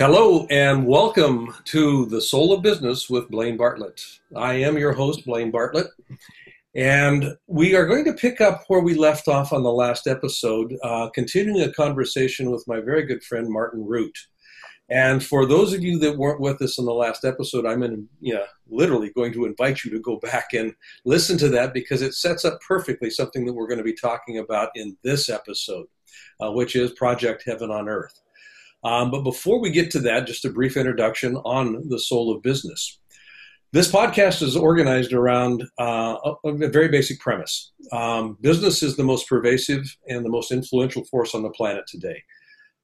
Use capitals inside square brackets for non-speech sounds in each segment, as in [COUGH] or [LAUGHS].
Hello and welcome to the Soul of Business with Blaine Bartlett. I am your host, Blaine Bartlett, and we are going to pick up where we left off on the last episode, uh, continuing a conversation with my very good friend Martin Rutte. And for those of you that weren't with us in the last episode, I'm in, literally going to invite you to go back and listen to that because it sets up perfectly something that we're going to be talking about in this episode, uh, which is Project Heaven on Earth. Um, but before we get to that, just a brief introduction on the soul of business. This podcast is organized around uh, a, a, very basic premise. Um, business is the most pervasive and the most influential force on the planet today.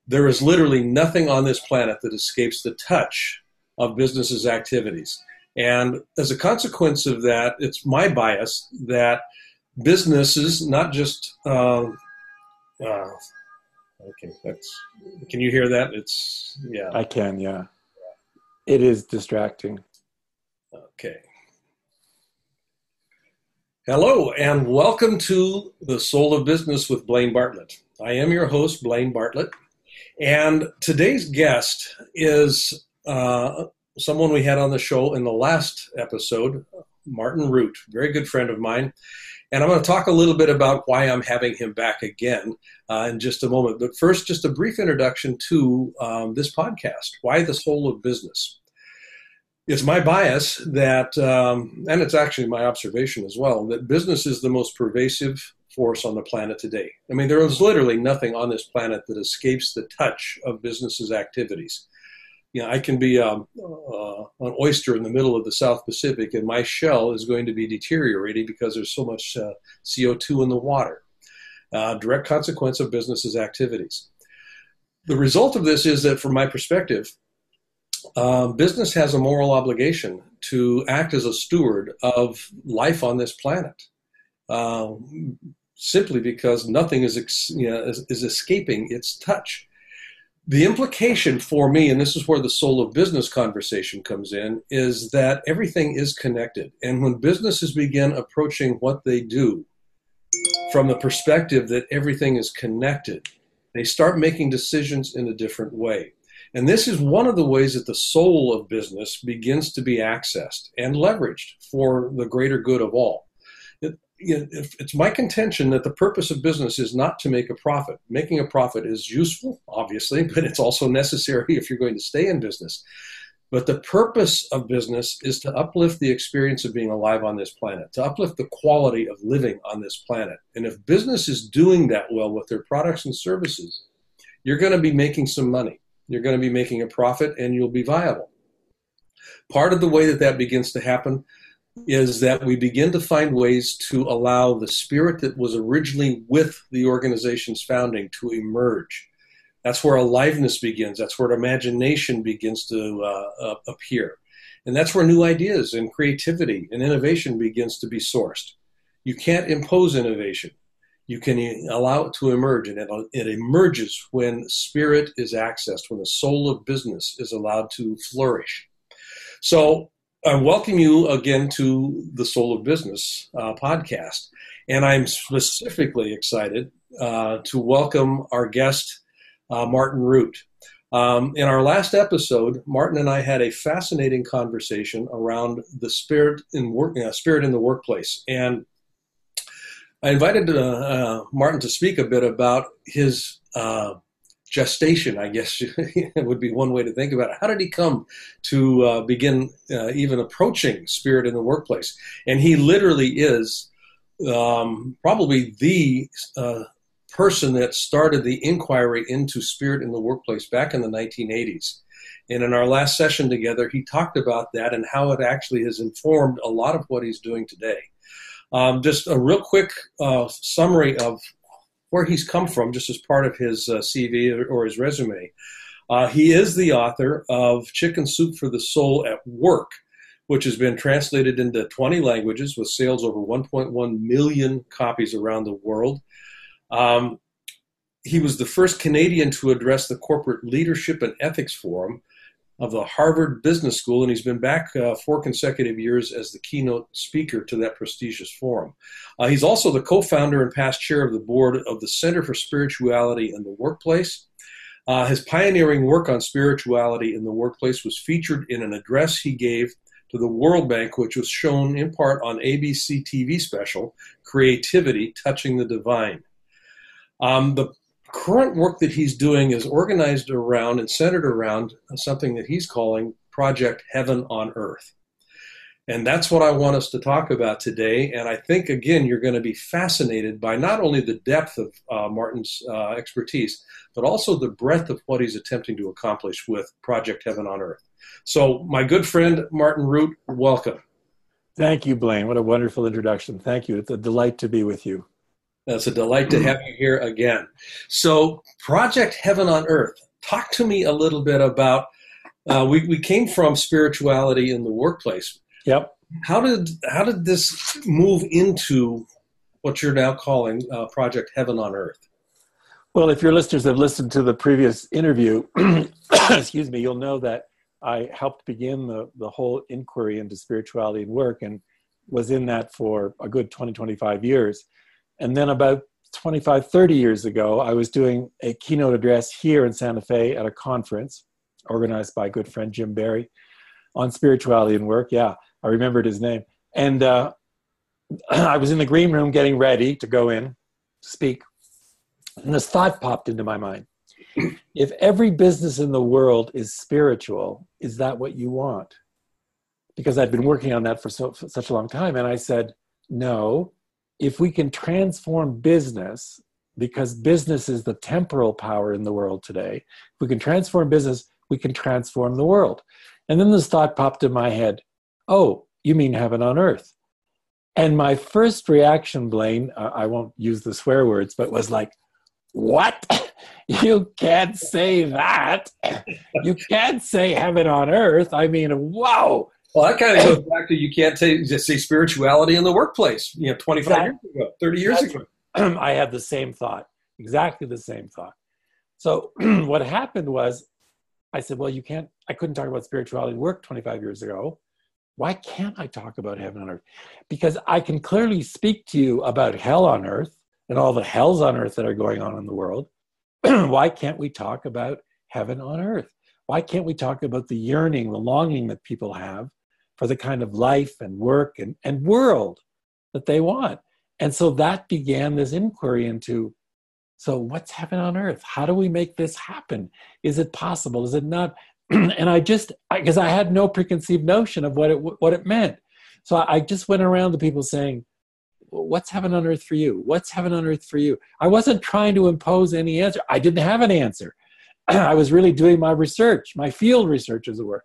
There is literally nothing on this planet that escapes the touch of businesses' activities. And as a consequence of that, it's my bias that businesses, not just uh, uh, Okay, that's. Can you hear that? It's yeah. I can. Yeah. It is distracting. Okay. Hello and welcome to the Soul of Business with Blaine Bartlett. I am your host, Blaine Bartlett, and today's guest is uh, someone we had on the show in the last episode, Martin Rutte, very good friend of mine. And I'm going to talk a little bit about why I'm having him back again uh, in just a moment. But first, just a brief introduction to um, this podcast why the soul of business. It's my bias that, um, and it's actually my observation as well, that business is the most pervasive force on the planet today. I mean, there is literally nothing on this planet that escapes the touch of businesses' activities you know, I can be um, uh, an oyster in the middle of the South Pacific, and my shell is going to be deteriorating because there's so much uh, CO2 in the water. Uh, direct consequence of businesses' activities. The result of this is that, from my perspective, um, business has a moral obligation to act as a steward of life on this planet. Um, simply because nothing is, you know, is, is escaping its touch the implication for me, and this is where the soul of business conversation comes in, is that everything is connected. And when businesses begin approaching what they do from the perspective that everything is connected, they start making decisions in a different way. And this is one of the ways that the soul of business begins to be accessed and leveraged for the greater good of all it's my contention that the purpose of business is not to make a profit. Making a profit is useful, obviously, but it's also necessary if you're going to stay in business. But the purpose of business is to uplift the experience of being alive on this planet, to uplift the quality of living on this planet. And if business is doing that well with their products and services, you're going to be making some money. You're going to be making a profit and you'll be viable. Part of the way that that begins to happen is that we begin to find ways to allow the spirit that was originally with the organization's founding to emerge. That's where aliveness begins. That's where imagination begins to uh, appear. And that's where new ideas and creativity and innovation begins to be sourced. You can't impose innovation. You can allow it to emerge, and it, it emerges when spirit is accessed, when the soul of business is allowed to flourish. So I welcome you again to the Soul of Business uh, podcast. And I'm specifically excited uh, to welcome our guest, uh, Martin Rutte. Um, in our last episode, Martin and I had a fascinating conversation around the spirit in work, uh, spirit in the workplace, and I invited uh, uh, Martin to speak a bit about his gestation, I guess [LAUGHS] would be one way to think about it. How did he come to uh, begin uh, even approaching spirit in the workplace? And he literally is um, probably the uh, person that started the inquiry into spirit in the workplace back in the 1980s. And in our last session together, he talked about that and how it actually has informed a lot of what he's doing today. Um, just a real quick uh, summary of where he's come from, just as part of his uh, CV or, or, his resume. Uh, he is the author of Chicken Soup for the Soul at Work, which has been translated into 20 languages with sales over 1.1 million copies around the world. Um, he was the first Canadian to address the Corporate Leadership and Ethics Forum, of the Harvard Business School, and he's been back uh, four consecutive years as the keynote speaker to that prestigious forum. Uh, he's also the co founder and past chair of the board of the Center for Spirituality in the Workplace. Uh, his pioneering work on spirituality in the workplace was featured in an address he gave to the World Bank, which was shown in part on ABC TV special Creativity Touching the Divine. Um, the current work that he's doing is organized around and centered around something that he's calling Project Heaven on Earth. And that's what I want us to talk about today. And I think, again, you're going to be fascinated by not only the depth of uh, Martin's uh, expertise, but also the breadth of what he's attempting to accomplish with Project Heaven on Earth. So, my good friend, Martin Rutte, welcome. Thank you, Blaine. What a wonderful introduction. Thank you. It's a delight to be with you. It's a delight to have you here again. So, Project Heaven on Earth, talk to me a little bit about. Uh, we, we came from spirituality in the workplace. Yep. How did how did this move into what you're now calling uh, Project Heaven on Earth? Well, if your listeners have listened to the previous interview, [CLEARS THROAT] excuse me, you'll know that I helped begin the, the whole inquiry into spirituality and work and was in that for a good 20, 25 years. And then about 25, 30 years ago, I was doing a keynote address here in Santa Fe at a conference organized by a good friend Jim Barry on spirituality and work. Yeah, I remembered his name. And uh, [CLEARS THROAT] I was in the green room getting ready to go in to speak. And this thought popped into my mind. [CLEARS THROAT] If every business in the world is spiritual, is that what you want? Because I'd been working on that for, so, for such a long time. And I said, no, if we can transform business, because business is the temporal power in the world today, if we can transform business, we can transform the world. And then this thought popped in my head oh, you mean heaven on earth? And my first reaction, Blaine, uh, I won't use the swear words, but was like, what? [LAUGHS] you can't say that. You can't say heaven on earth. I mean, whoa. Well, that kind of goes back to you can't say, just say spirituality in the workplace, you know, 25 that, years ago, 30 years ago. [CLEARS THROAT] I had the same thought, exactly the same thought. So [CLEARS THROAT] what happened was I said, well, you can't, I couldn't talk about spirituality work 25 years ago. Why can't I talk about heaven on earth? Because I can clearly speak to you about hell on earth and all the hells on earth that are going on in the world. [CLEARS THROAT] Why can't we talk about heaven on earth? Why can't we talk about the yearning, the longing that people have for the kind of life and work and, and world that they want? And so that began this inquiry into so, what's heaven on earth? How do we make this happen? Is it possible? Is it not? [CLEARS THROAT] and I just, because I, I, had no preconceived notion of what it what it meant, so I, I just went around to people saying, "What's heaven on earth for you? What's heaven on earth for you?" I wasn't trying to impose any answer. I didn't have an answer. [CLEARS THROAT] I was really doing my research, my field research, as it were.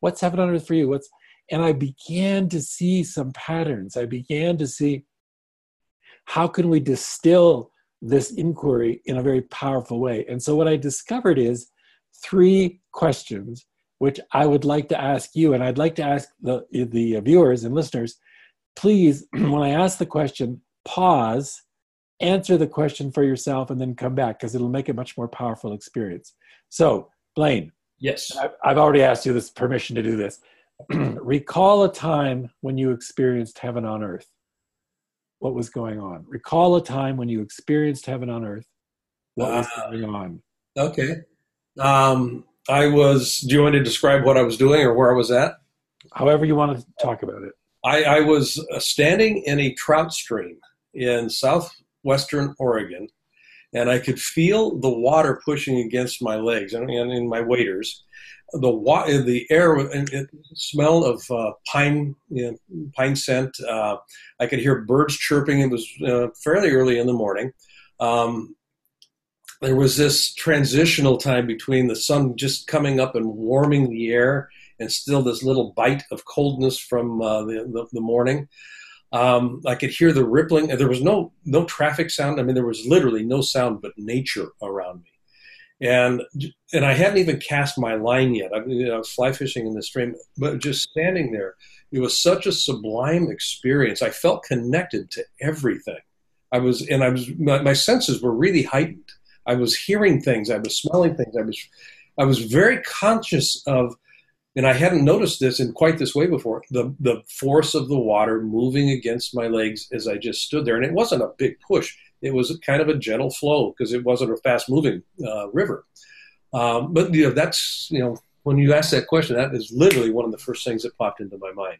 What's heaven on earth for you? What's and I began to see some patterns. I began to see how can we distill this inquiry in a very powerful way. And so what I discovered is three questions which I would like to ask you, and I'd like to ask the, the viewers and listeners, please, [CLEARS THROAT] when I ask the question, pause, answer the question for yourself, and then come back because it'll make a much more powerful experience. So, Blaine. Yes. I've already asked you this permission to do this. [CLEARS THROAT] Recall a time when you experienced heaven on earth what was going on. Recall a time when you experienced heaven on earth. What was uh, going on? Okay. Um, I was. Do you want to describe what I was doing or where I was at? However, you want to talk about it. I, I was uh, standing in a trout stream in southwestern Oregon, and I could feel the water pushing against my legs and, and in my waders the the air, it smelled of uh, pine, you know, pine scent. Uh, I could hear birds chirping. It was uh, fairly early in the morning. Um, there was this transitional time between the sun just coming up and warming the air, and still this little bite of coldness from uh, the, the, the morning. Um, I could hear the rippling. There was no no traffic sound. I mean, there was literally no sound but nature around me and and I hadn't even cast my line yet. I, know, I was fly fishing in the stream, but just standing there, it was such a sublime experience. I felt connected to everything. I was, and I was, my, my senses were really heightened. I was hearing things, I was smelling things, I was, I was very conscious of, and I hadn't noticed this in quite this way before. The the force of the water moving against my legs as I just stood there, and it wasn't a big push it was kind of a gentle flow because it wasn't a fast moving uh, river. Um, but you know, that's you know, when you ask that question, that is literally one of the first things that popped into my mind.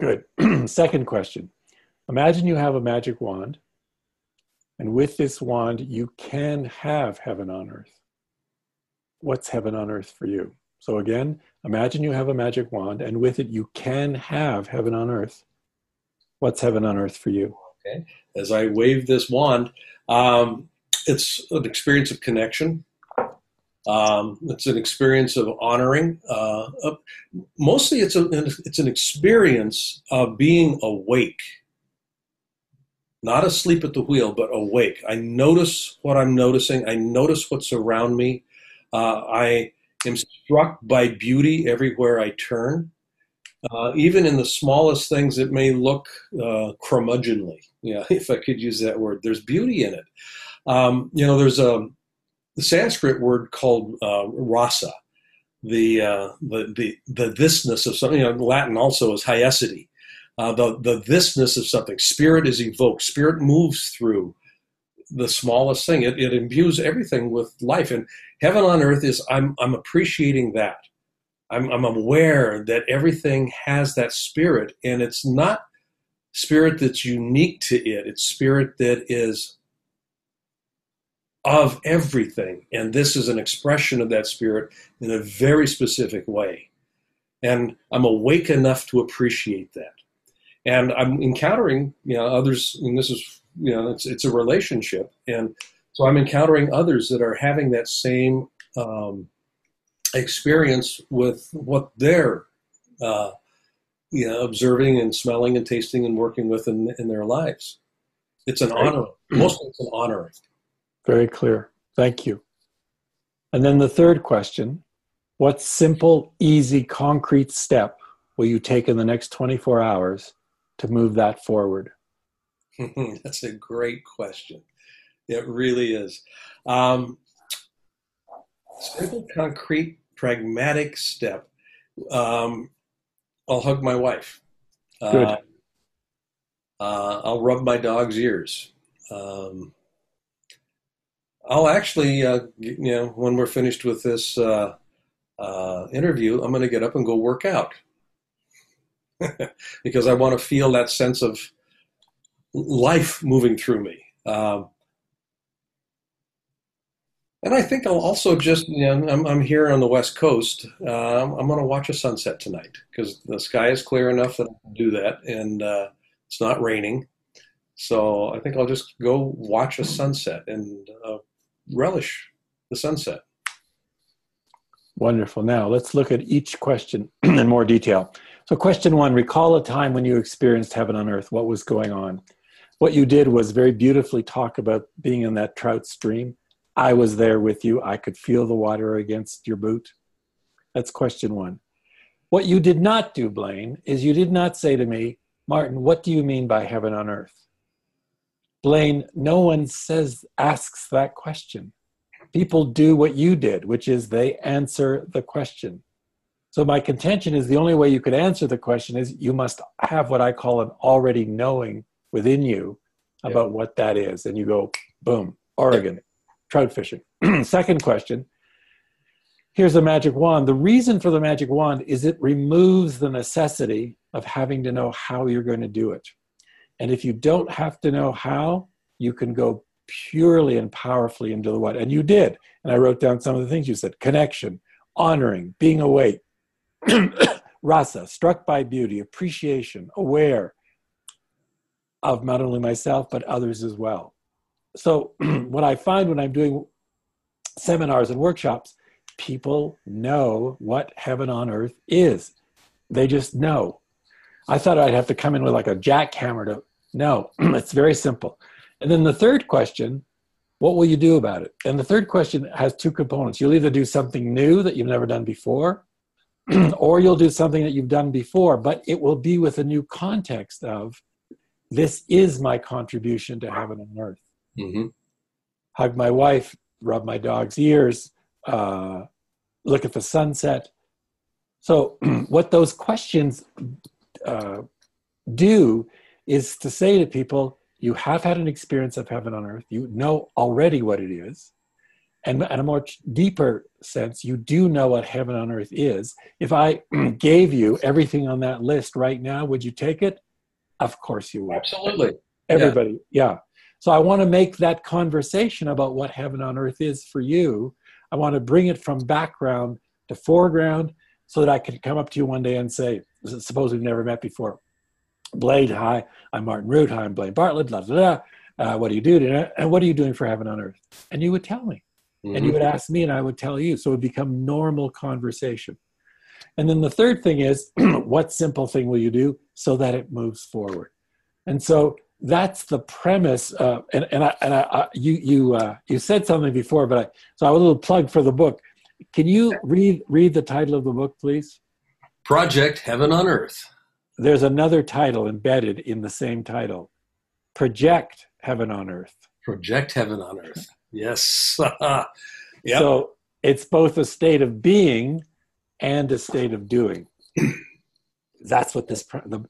Good. [CLEARS THROAT] Second question. Imagine you have a magic wand, and with this wand, you can have heaven on earth. What's heaven on earth for you? So, again, imagine you have a magic wand, and with it, you can have heaven on earth. What's heaven on earth for you? Okay. As I wave this wand, um, it's an experience of connection. Um, it's an experience of honoring. Uh, mostly, it's a it's an experience of being awake, not asleep at the wheel, but awake. I notice what I'm noticing. I notice what's around me. Uh, I am struck by beauty everywhere I turn. Uh, even in the smallest things that may look uh, [LAUGHS] yeah, if I could use that word, there's beauty in it. Um, you know, there's a the Sanskrit word called uh, rasa, the, uh, the the the thisness of something. You know, Latin also is haecceity, uh, the the thisness of something. Spirit is evoked. Spirit moves through the smallest thing. It, it imbues everything with life. And heaven on earth is I'm I'm appreciating that. I'm I'm aware that everything has that spirit, and it's not spirit that's unique to it. It's spirit that is of everything. And this is an expression of that spirit in a very specific way. And I'm awake enough to appreciate that. And I'm encountering, you know, others, and this is, you know, it's, it's a relationship. And so I'm encountering others that are having that same um, experience with what they're, uh, you know, observing and smelling and tasting and working with in, in their lives. It's an honor. Mostly it's an honoring. Very clear. Thank you. And then the third question What simple, easy, concrete step will you take in the next 24 hours to move that forward? [LAUGHS] That's a great question. It really is. Um, simple, concrete, pragmatic step. Um, I'll hug my wife. Good. Uh, uh, I'll rub my dog's ears. Um, I'll actually, uh, you know, when we're finished with this uh, uh, interview, I'm going to get up and go work out [LAUGHS] because I want to feel that sense of life moving through me. Um, and I think I'll also just, you know, I'm, I'm here on the West Coast. Uh, I'm going to watch a sunset tonight because the sky is clear enough that I can do that, and uh, it's not raining. So I think I'll just go watch a sunset and uh, relish the sunset. Wonderful. Now let's look at each question [CLEARS THROAT] in more detail. So, question one recall a time when you experienced heaven on earth. What was going on? What you did was very beautifully talk about being in that trout stream. I was there with you. I could feel the water against your boot. That's question one. What you did not do, Blaine, is you did not say to me, Martin, what do you mean by heaven on earth? Blaine, no one says asks that question. People do what you did, which is they answer the question. So my contention is the only way you could answer the question is you must have what I call an already knowing within you about yeah. what that is. And you go, boom, Oregon, trout fishing. [CLEARS THROAT] Second question. Here's a magic wand. The reason for the magic wand is it removes the necessity of having to know how you're going to do it. And if you don't have to know how, you can go purely and powerfully into the what. And you did. And I wrote down some of the things you said connection, honoring, being awake, [CLEARS THROAT] rasa, struck by beauty, appreciation, aware of not only myself, but others as well. So, [CLEARS THROAT] what I find when I'm doing seminars and workshops, people know what heaven on earth is. They just know. I thought I'd have to come in with like a jackhammer to no, [CLEARS THROAT] it's very simple. And then the third question, what will you do about it? And the third question has two components. You'll either do something new that you've never done before, [CLEARS THROAT] or you'll do something that you've done before, but it will be with a new context of this is my contribution to heaven and earth. Mm-hmm. Hug my wife, rub my dog's ears, uh, look at the sunset. So, [CLEARS THROAT] what those questions uh, do is to say to people, you have had an experience of heaven on earth, you know already what it is, and in a more deeper sense, you do know what heaven on earth is. If I [CLEARS THROAT] gave you everything on that list right now, would you take it? Of course you would. Absolutely. Everybody, yeah. yeah. So I want to make that conversation about what heaven on earth is for you. I want to bring it from background to foreground so that I can come up to you one day and say, suppose we've never met before. Blade, hi, I'm Martin Rutte, hi, I'm Blaine Bartlett, blah, blah, blah. Uh, what do you do? And what are you doing for heaven on earth? And you would tell me. Mm-hmm. And you mm-hmm. would ask me, and I would tell you. So it would become normal conversation. And then the third thing is, [CLEARS THROAT] what simple thing will you do so that it moves forward? And so that's the premise. Uh, and and, I, and I, I, you you uh, you said something before, but I, so I have a little plug for the book. Can you read read the title of the book, please? Project Heaven on Earth. There's another title embedded in the same title. Project Heaven on Earth. Project Heaven on Earth. [LAUGHS] Yes. [LAUGHS] yep. So it's both a state of being and a state of doing. [CLEARS THROAT] That's what this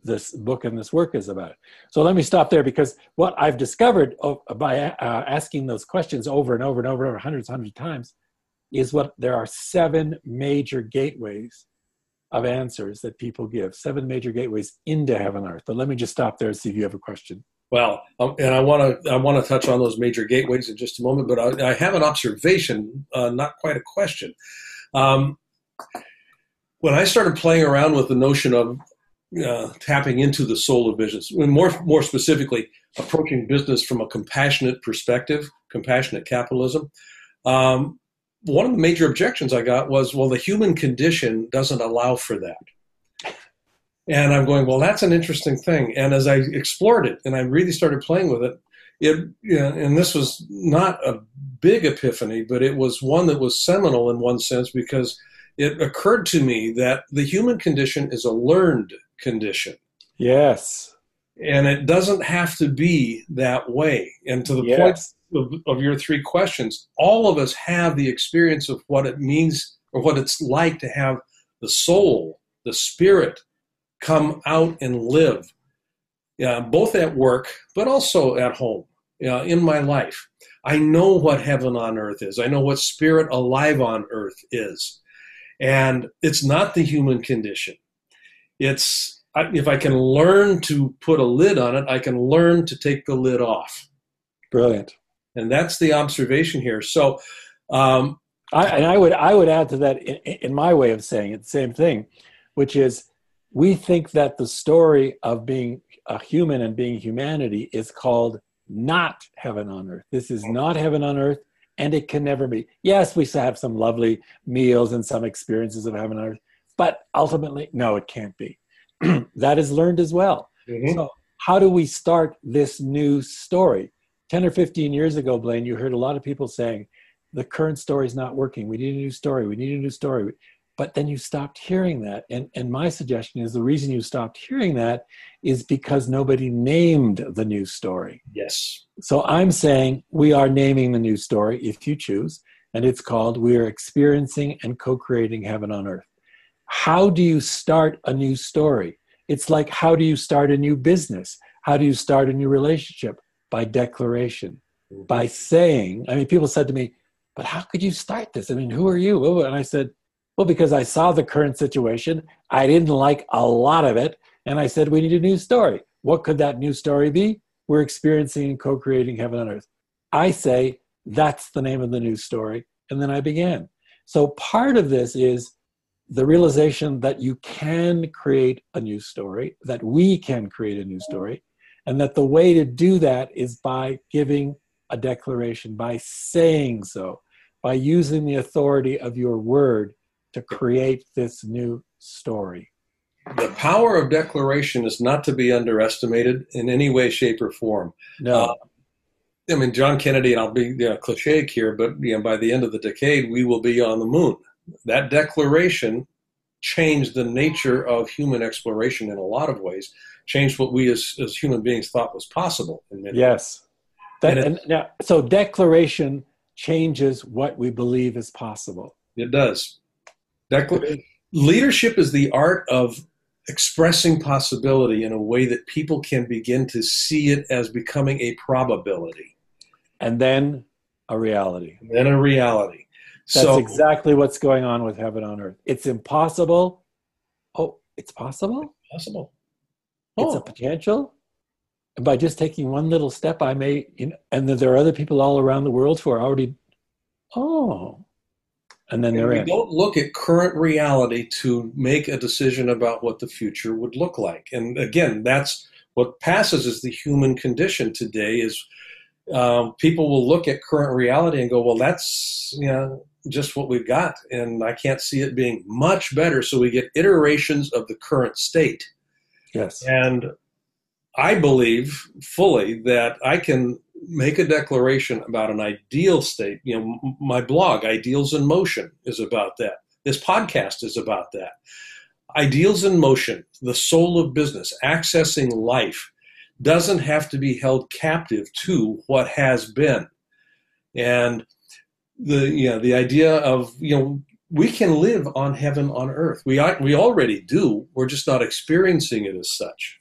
this book and this work is about. So let me stop there because what I've discovered by uh, asking those questions over and over and over and over hundreds hundreds of times is what there are seven major gateways of answers that people give. Seven major gateways into heaven and earth. But let me just stop there and see if you have a question. Well, um, and I want to I want to touch on those major gateways in just a moment, but I, I have an observation, uh, not quite a question. Um, when I started playing around with the notion of uh, tapping into the soul of business, more more specifically, approaching business from a compassionate perspective, compassionate capitalism. Um, one of the major objections I got was, well, the human condition doesn't allow for that. And I'm going, well, that's an interesting thing. And as I explored it and I really started playing with it, it and this was not a big epiphany, but it was one that was seminal in one sense because it occurred to me that the human condition is a learned condition. Yes. And it doesn't have to be that way. And to the yes. point of, of your three questions, all of us have the experience of what it means or what it's like to have the soul, the spirit, come out and live, yeah, both at work, but also at home, yeah, in my life. I know what heaven on earth is. I know what spirit alive on earth is. And it's not the human condition. It's, if I can learn to put a lid on it, I can learn to take the lid off. Brilliant. And that's the observation here. So, um, I, and I would I would add to that in, in my way of saying it the same thing, which is we think that the story of being a human and being humanity is called not heaven on earth. This is not heaven on earth, and it can never be. Yes, we still have some lovely meals and some experiences of heaven on earth, but ultimately, no, it can't be. [CLEARS THROAT] that is learned as well. Mm-hmm. So, how do we start this new story? 10 or 15 years ago, Blaine, you heard a lot of people saying, the current story is not working. We need a new story. We need a new story but then you stopped hearing that. And and my suggestion is the reason you stopped hearing that is because nobody named the new story. Yes. So i'm saying we are naming the new story if you choose and it's called we are experiencing and co-creating heaven on earth. How do you start a new story? It's like how do you start a new business? How do you start a new relationship? By declaration. Mm-hmm. by saying i mean people said to me but how could you start this? I mean who are you? And i said well, because I saw the current situation, I didn't like a lot of it, and I said, we need a new story. What could that new story be? We're experiencing and co creating heaven on earth. I say, that's the name of the new story. And then I began. So part of this is the realization that you can create a new story, that we can create a new story, and that the way to do that is by giving a declaration, by saying so, by using the authority of your word to create this new story. The power of declaration is not to be underestimated in any way, shape, or form. No. Uh, I mean, John Kennedy, and I'll be you know, cliche here, but you know, by the end of the decade, we will be on the moon. That declaration changed the nature of human exploration in a lot of ways, changed what we as, as human beings thought was possible. yes. That, and, it, and now, so declaration changes what we believe is possible. It does leadership is the art of expressing possibility in a way that people can begin to see it as becoming a probability. And then a reality. Then a reality. That's so, exactly what's going on with heaven on earth. It's impossible. Oh, it's possible? Possible. It's Oh. a potential. And by just taking one little step, I may, you know, and then there are other people all around the world who are already, oh, and then And they're we in. don't look at current reality to make a decision about what the future would look like. And again, that's what passes as the human condition today. Is um, people will look at current reality and go, "Well, that's you know just what we've got," and I can't see it being much better. So we get iterations of the current state. Yes. And I believe fully that I can make a declaration about an ideal state. You know, my blog, Ideals in Motion, is about that. This podcast is about that. Ideals in Motion, the soul of business, accessing life, doesn't have to be held captive to what has been. And the you know the idea of you know we can live on heaven on earth. We we already do. We're just not experiencing it as such.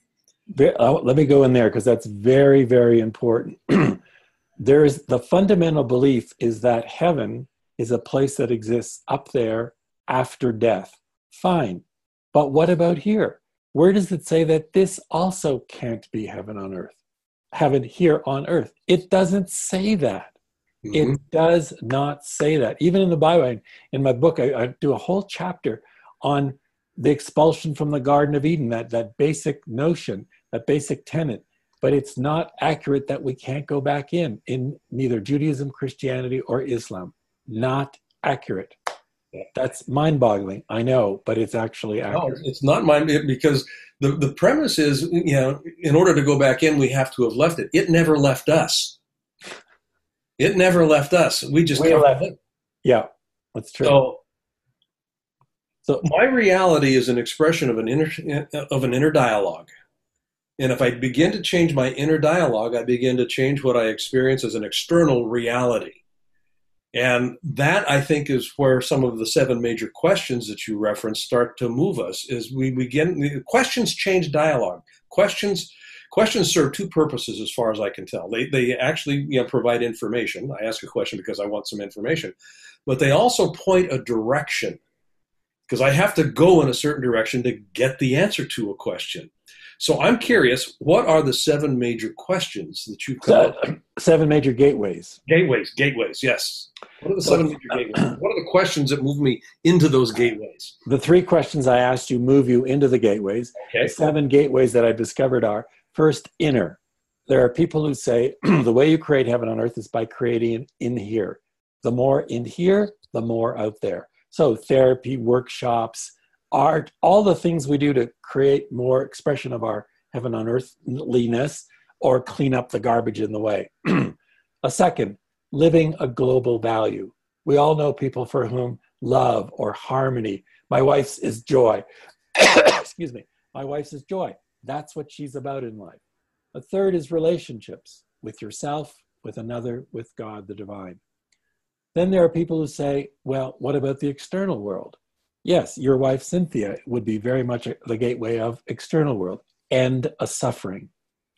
Uh, let me go in there because that's very, very important. [CLEARS THROAT] there is the fundamental belief is that heaven is a place that exists up there after death. Fine. But what about here? Where does it say that this also can't be heaven on earth? Heaven here on earth. It doesn't say that. Mhm. It does not say that. Even in the Bible, in- in my book, I, I do a whole chapter on the expulsion from the Garden of Eden, that, that basic notion, that basic tenet. But it's not accurate that we can't go back in, in neither Judaism, Christianity, or Islam. Not accurate. That's mind boggling, I know, but it's actually No, accurate. it's not mine because the, the premise is, you know, in order to go back in, we have to have left it. It never left us. It never left us. We just We left it. Yeah, that's true. So So, my reality is an expression of an inner of an inner dialogue. And if I begin to change my inner dialogue, I begin to change what I experience as an external reality. And that I think is where some of the seven major questions that you referenced start to move us is we begin questions change dialogue. Questions questions serve two purposes as far as I can tell. They they actually you know, provide information. I ask a question because I want some information, but they also point a direction because I have to go in a certain direction to get the answer to a question. So I'm curious, what are the seven major questions that you've come up seven major gateways. Gateways, gateways, yes. What are the seven major gateways? What are the questions that move me into those gateways? The three questions I asked you move you into the gateways. Okay. The seven gateways that I've discovered are first, inner. There are people who say [CLEARS THROAT] the way you create heaven on earth is by creating in here. The more in here, the more out there. So, therapy, workshops, art, all the things we do to create more expression of our heaven on earthliness or clean up the garbage in the way. [CLEARS THROAT] a second, living a global value. We all know people for whom love or harmony. My wife's is joy. [COUGHS] Excuse me. My wife's is joy. That's what she's about in life. A third is relationships with yourself, with another, with God, the divine. Then there are people who say, well, what about the external world? Yes, your wife Cynthia would be very much the gateway of external world. End a suffering,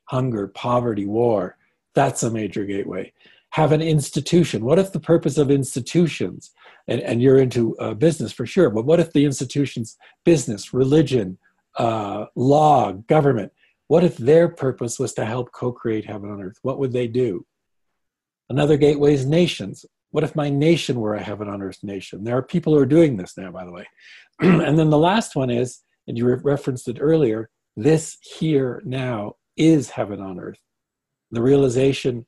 hunger, poverty, war. That's a major gateway. Have an institution. What if the purpose of institutions, and, and you're into uh, business for sure, but what if the institutions, business, religion, uh, law, government, what if their purpose was to help co create heaven on earth? What would they do? Another gateway is nations. What if my nation were a heaven on earth nation? There are people who are doing this now, by the way. [CLEARS THROAT] and then the last one is, and you re- referenced it earlier, this here now is heaven on earth. The realization,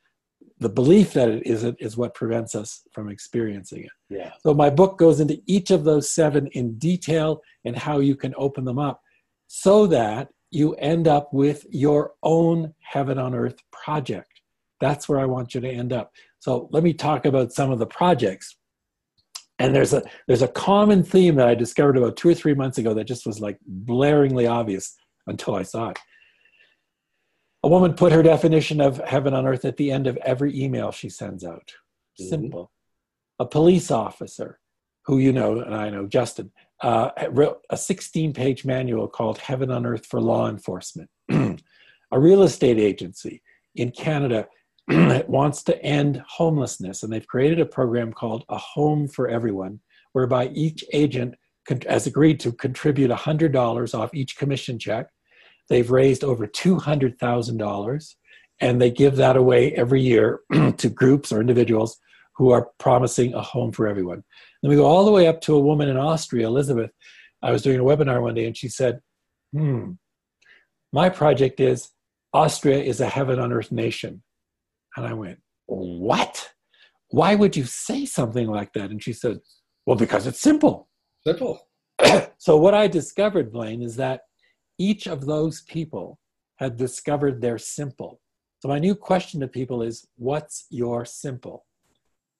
the belief that it isn't, is what prevents us from experiencing it. Yeah. So my book goes into each of those seven in detail and how you can open them up so that you end up with your own heaven on earth project. That's where I want you to end up. So let me talk about some of the projects. And there's a there's a common theme that I discovered about two or three months ago that just was like blaringly obvious until I saw it. A woman put her definition of heaven on earth at the end of every email she sends out. Mhm. Simple. A police officer, who you know, and I know, Justin, uh, wrote a 16 page manual called Heaven on Earth for Law Enforcement. [CLEARS THROAT] a real estate agency in Canada that wants to end homelessness, and they've created a program called A Home for Everyone, whereby each agent has agreed to contribute $100 off each commission check. They've raised over $200,000, and they give that away every year [CLEARS THROAT] to groups or individuals who are promising a home for everyone. Then we go all the way up to a woman in Austria, Elizabeth. I was doing a webinar one day, and she said, Hmm, my project is Austria is a heaven on earth nation. And I went, What? Why would you say something like that? And she said, Well, because it's simple. Simple. [CLEARS THROAT] so, what I discovered, Blaine, is that each of those people had discovered their simple. So, my new question to people is What's your simple?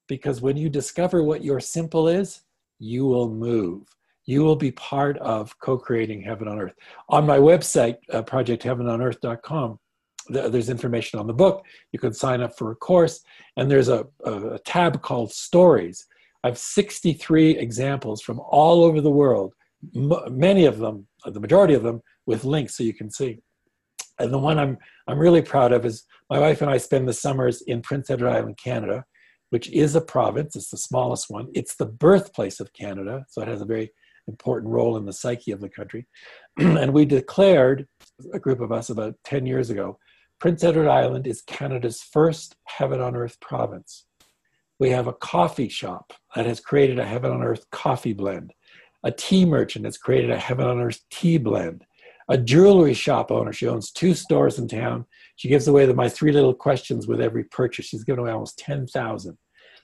Because when you discover what your simple is, you will move. You will be part of co creating heaven on earth. On my website, uh, projectheavenonearth.com, there's information on the book. You can sign up for a course, and there's a, a, tab called Stories. I have 63 examples from all over the world, many of them, uh, the majority of them, with links so you can see. And the one I'm, I'm really proud of is my wife and I spend the summers in Prince Edward Island, Canada, which is a province. It's the smallest one. It's the birthplace of Canada, so it has a very important role in the psyche of the country. [CLEARS THROAT] and we declared, a group of us about 10 years ago, Prince Edward Island is Canada's first heaven on earth province. We have a coffee shop that has created a heaven on earth coffee blend. A tea merchant has created a heaven on earth tea blend. A jewelry shop owner, she owns two stores in town. She gives away the, my three little questions with every purchase. She's given away almost 10,000.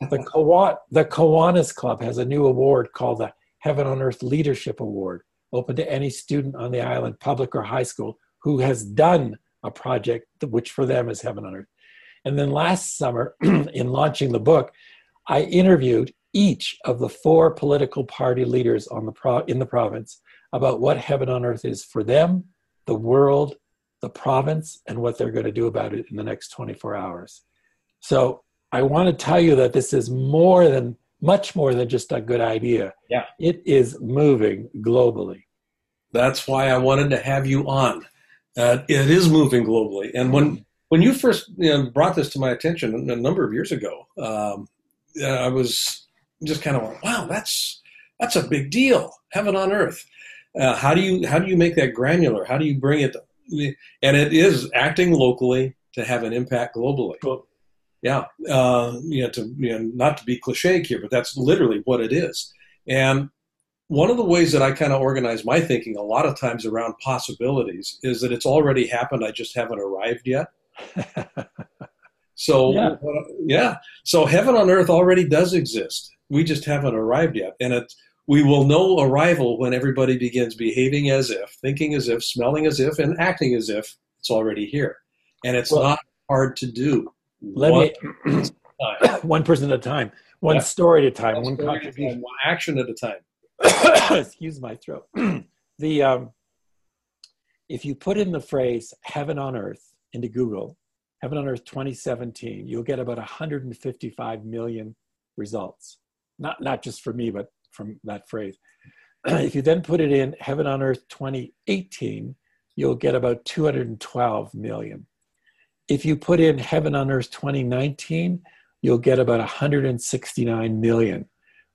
The, [LAUGHS] Kawa, the Kiwanis Club has a new award called the Heaven on Earth Leadership Award, open to any student on the island, public or high school, who has done a project which for them is Heaven on Earth. And then last summer, [CLEARS THROAT] in launching the book, I interviewed each of the four political party leaders on the pro- in the province about what heaven on earth is for them, the world, the province, and what they're going to do about it in the next 24 hours. So I want to tell you that this is more than, much more than just a good idea. Yeah. It is moving globally. That's why I wanted to have you on. Uh, it is moving globally. And when, when you first you know, brought this to my attention a number of years ago, um, I was just kind of like, wow, that's, that's a big deal. Heaven on earth. Uh, how do you how do you make that granular? How do you bring it? And it is acting locally to have an impact globally. Cool. Yeah, uh, you know, to you know, not to be cliche here, but that's literally what it is. And one of the ways that I kind of organize my thinking a lot of times around possibilities is that it's already happened. I just haven't arrived yet. [LAUGHS] so Yeah. Uh, yeah, so heaven on earth already does exist. We just haven't arrived yet, and it we will know arrival when everybody begins behaving as if, thinking as if, smelling as if, and acting as if it's already here. And it's Well- not hard to do. Let One me [COUGHS] one person at a time, one Yeah. story at a time, One one time, one action at a time. [COUGHS] excuse my throat. [CLEARS THROAT] the um, if you put in the phrase "heaven on earth" into Google, "heaven on earth 2017," you'll get about 155 million results. Not not just for me, but from that phrase. [CLEARS THROAT] if you then put it in "heaven on earth 2018," you'll get about 212 million. If you put in "heaven on earth 2019," you'll get about 169 million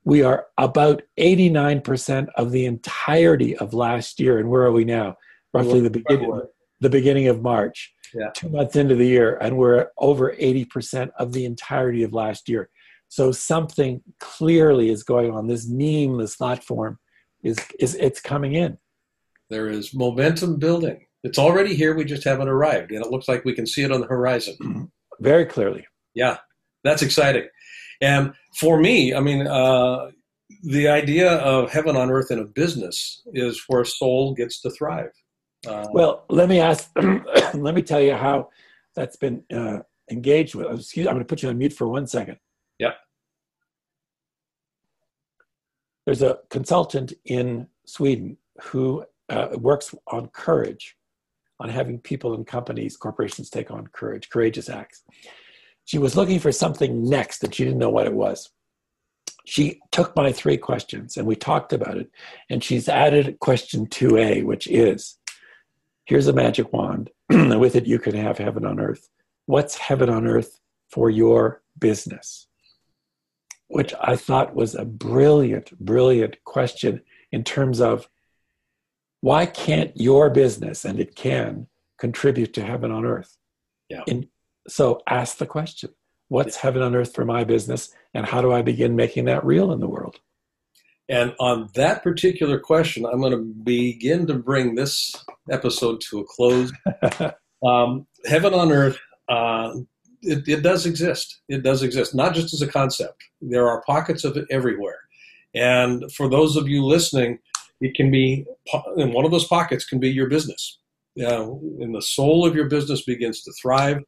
we are about 89% of the entirety of last year. And where are we now? Roughly the beginning, the beginning of March, Yeah. two months into the year, and we're over 80% of the entirety of last year. So something clearly is going on. This meme, this thought form, is is it's coming in. There is momentum building. It's already here. We just haven't arrived, and it looks like we can see it on the horizon. [CLEARS THROAT] Very clearly. Yeah, that's exciting. And for me, I mean, uh, the idea of heaven on earth in a business is where soul gets to thrive. Uh, Well, let me ask. [CLEARS THROAT] let me tell you how that's been uh, engaged with. Excuse, I'm going to put you on mute for one second. Yeah. There's a consultant in Sweden who uh, works on courage, on having people and companies, corporations take on courage, courageous acts. She was looking for something next, and she didn't know what it was. She took my three questions, and we talked about it. And she's added question 2A, which is here's a magic wand and [CLEARS THROAT] with it you can have heaven on earth what's heaven on earth for your business? Which I thought was a brilliant, brilliant question in terms of why can't your business, and it can, contribute to heaven on earth? Yeah. In, so ask the question what's heaven on earth for my business, and how do I begin making that real in the world? And on that particular question, I'm going to begin to bring this episode to a close. [LAUGHS] um, heaven on earth, uh, it, it, does exist. It does exist, not just as a concept. There are pockets of it everywhere. And for those of you listening, it can be, and one of those pockets can be your business. Know, and the soul of your business begins to thrive.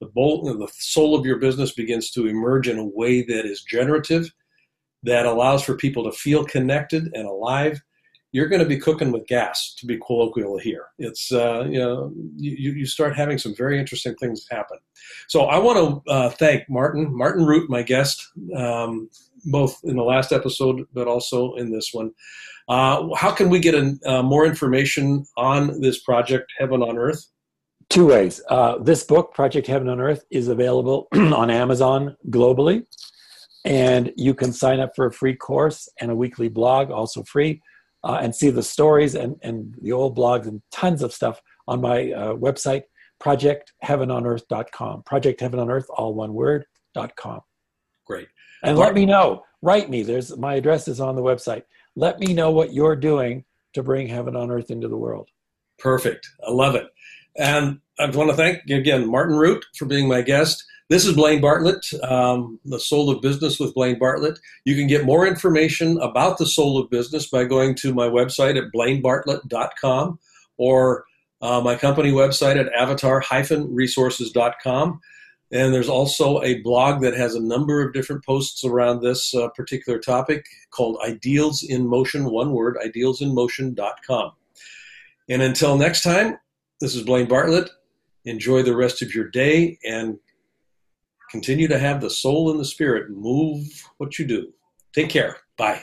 The, bolt, the soul of your business begins to emerge in a way that is generative that allows for people to feel connected and alive, you're going to be cooking with gas, to be colloquial here. It's, uh, you know, you, you start having some very interesting things happen. So I want to uh, thank Martin, Martin Rutte, my guest, um, both in the last episode, but also in this one. Uh, how can we get uh, more information on this project, Heaven on Earth? Two ways. Uh, this book, Project Heaven on Earth, is available [CLEARS THROAT] on Amazon globally. And you can sign up for a free course and a weekly blog, also free, uh, and see the stories and, and the old blogs and tons of stuff on my uh, website, projectheavenonearth.com. Project Heaven on Earth, all one word, dot com. Great. And let me know. Write me. There's my address is on the website. Let me know what you're doing to bring heaven on earth into the world. Perfect. I love it. And I want to thank again Martin Rutte for being my guest. This is Blaine Bartlett, um, the Soul of Business with Blaine Bartlett. You can get more information about the Soul of Business by going to my website at blainebartlett.com or uh, my company website at avatar-resources.com. And there's also a blog that has a number of different posts around this uh, particular topic called Ideals in Motion, one word, idealsinmotion.com. And until next time, this is Blaine Bartlett. Enjoy the rest of your day and Continue to have the soul and the spirit move what you do. Take care. Bye.